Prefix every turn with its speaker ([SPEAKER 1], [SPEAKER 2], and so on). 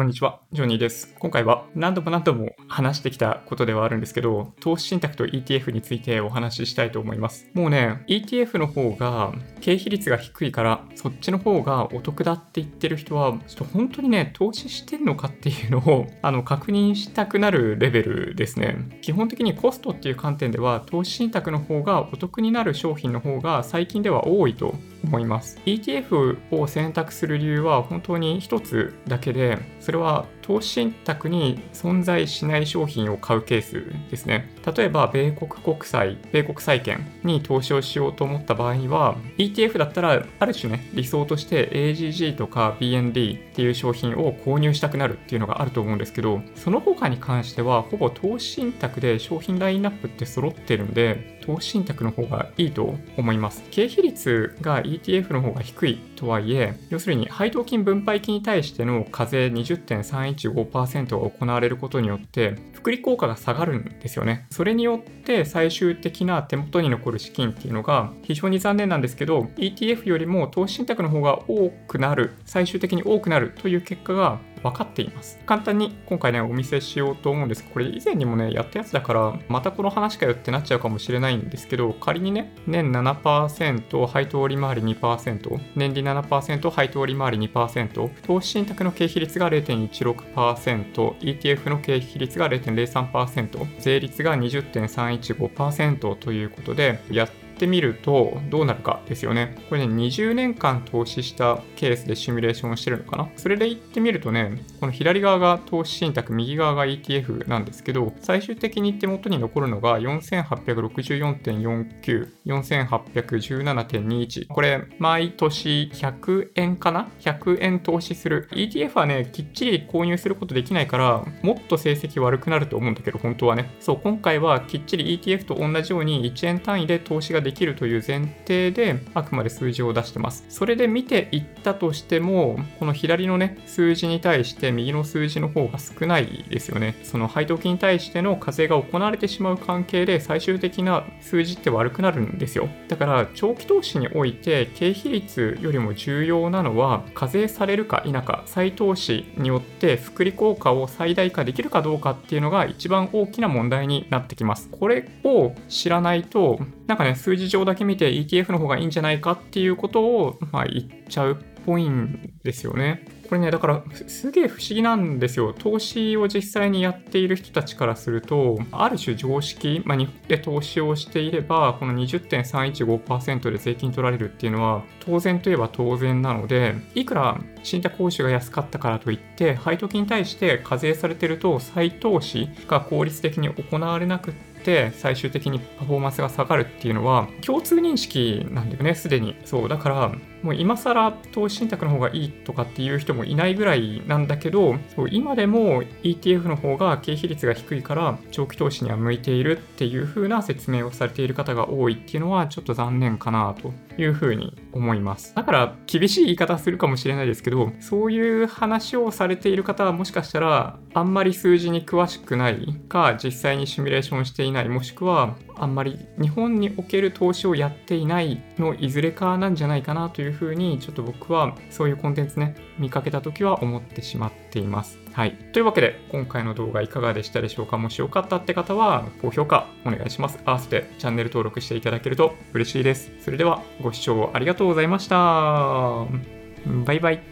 [SPEAKER 1] こんにちは、ジョニーです。今回は何度も何度も話してきたことではあるんですけど、投資信託と ETF についてお話ししたいと思います。もうね、ETF の方が経費率が低いから、そっちの方がお得だって言ってる人は、ちょっと本当にね、投資してんのかっていうのを あの確認したくなるレベルですね。基本的にコストっていう観点では、投資信託の方がお得になる商品の方が最近では多いと思います。ETF を選択する理由は本当に一つだけで、それは投資信託に存在しない商品を買うケースですね。例えば、米国国債、米国債券に投資をしようと思った場合には、ETF だったら、ある種ね、理想として AGG とか BND っていう商品を購入したくなるっていうのがあると思うんですけど、その他に関しては、ほぼ投資信託で商品ラインナップって揃ってるんで、投資信託の方がいいと思います。経費率が ETF の方が低いとはいえ、要するに配当金分配金に対しての課税20.31 0.15%が行われることによって、福利効果が下がるんですよね。それによって最終的な手元に残る資金っていうのが非常に残念なんですけど、ETF よりも投資信託の方が多くなる、最終的に多くなるという結果が分かっています。簡単に今回ね、お見せしようと思うんですこれ以前にもね、やったやつだから、またこの話かよってなっちゃうかもしれないんですけど、仮にね、年7%、配当利回り2%、年利7%、配当利回り2%、投資信託の経費率が0.16%、ETF の経費率が0.03%、税率が20.315%ということで、やってってみるとどうなるかですよね。これね、20年間投資したケースでシミュレーションしてるのかなそれで言ってみるとね、この左側が投資信託、右側が ETF なんですけど、最終的に手元に残るのが4864.49、4817.21。これ、毎年100円かな ?100 円投資する。ETF はね、きっちり購入することできないから、もっと成績悪くなると思うんだけど、本当はね。そう、今回はきっちり ETF と同じように1円単位で投資ができできるという前提であくまで数字を出してます。それで見ていったとしても、この左のね、数字に対して右の数字の方が少ないですよね。その配当金に対しての課税が行われてしまう関係で最終的な数字って悪くなるんですよ。だから長期投資において経費率よりも重要なのは課税されるか否か、再投資によって福利効果を最大化できるかどうかっていうのが一番大きな問題になってきます。これを知らないと、なんかね、数字上だけ見て ETF の方がいいんじゃないかっていうことを、まあ、言っちゃうっぽいんですよね。これね、だからすげえ不思議なんですよ。投資を実際にやっている人たちからすると、ある種常識、まあ、日本で投資をしていれば、この20.315%で税金取られるっていうのは、当然といえば当然なので、いくら信託報酬が安かったからといって、配当金に対して課税されてると、再投資が効率的に行われなくて、って最終的にパフォーマンスが下がるっていうのは共通認識なんだよねすでに。そうだからもう今更投資信託の方がいいとかっていう人もいないぐらいなんだけどそう今でも ETF の方が経費率が低いから長期投資には向いているっていう風な説明をされている方が多いっていうのはちょっと残念かなという風に思います。だから厳しい言い方するかもしれないですけどそういう話をされている方はもしかしたらあんまり数字に詳しくないか実際にシミュレーションしていないもしくはあんまり日本における投資をやっていないのいずれかなんじゃないかなというふうにちょっと僕はそういうコンテンツね見かけた時は思ってしまっています。はい。というわけで今回の動画いかがでしたでしょうか？もしよかったって方は高評価お願いします。合わせてチャンネル登録していただけると嬉しいです。それではご視聴ありがとうございました。バイバイ。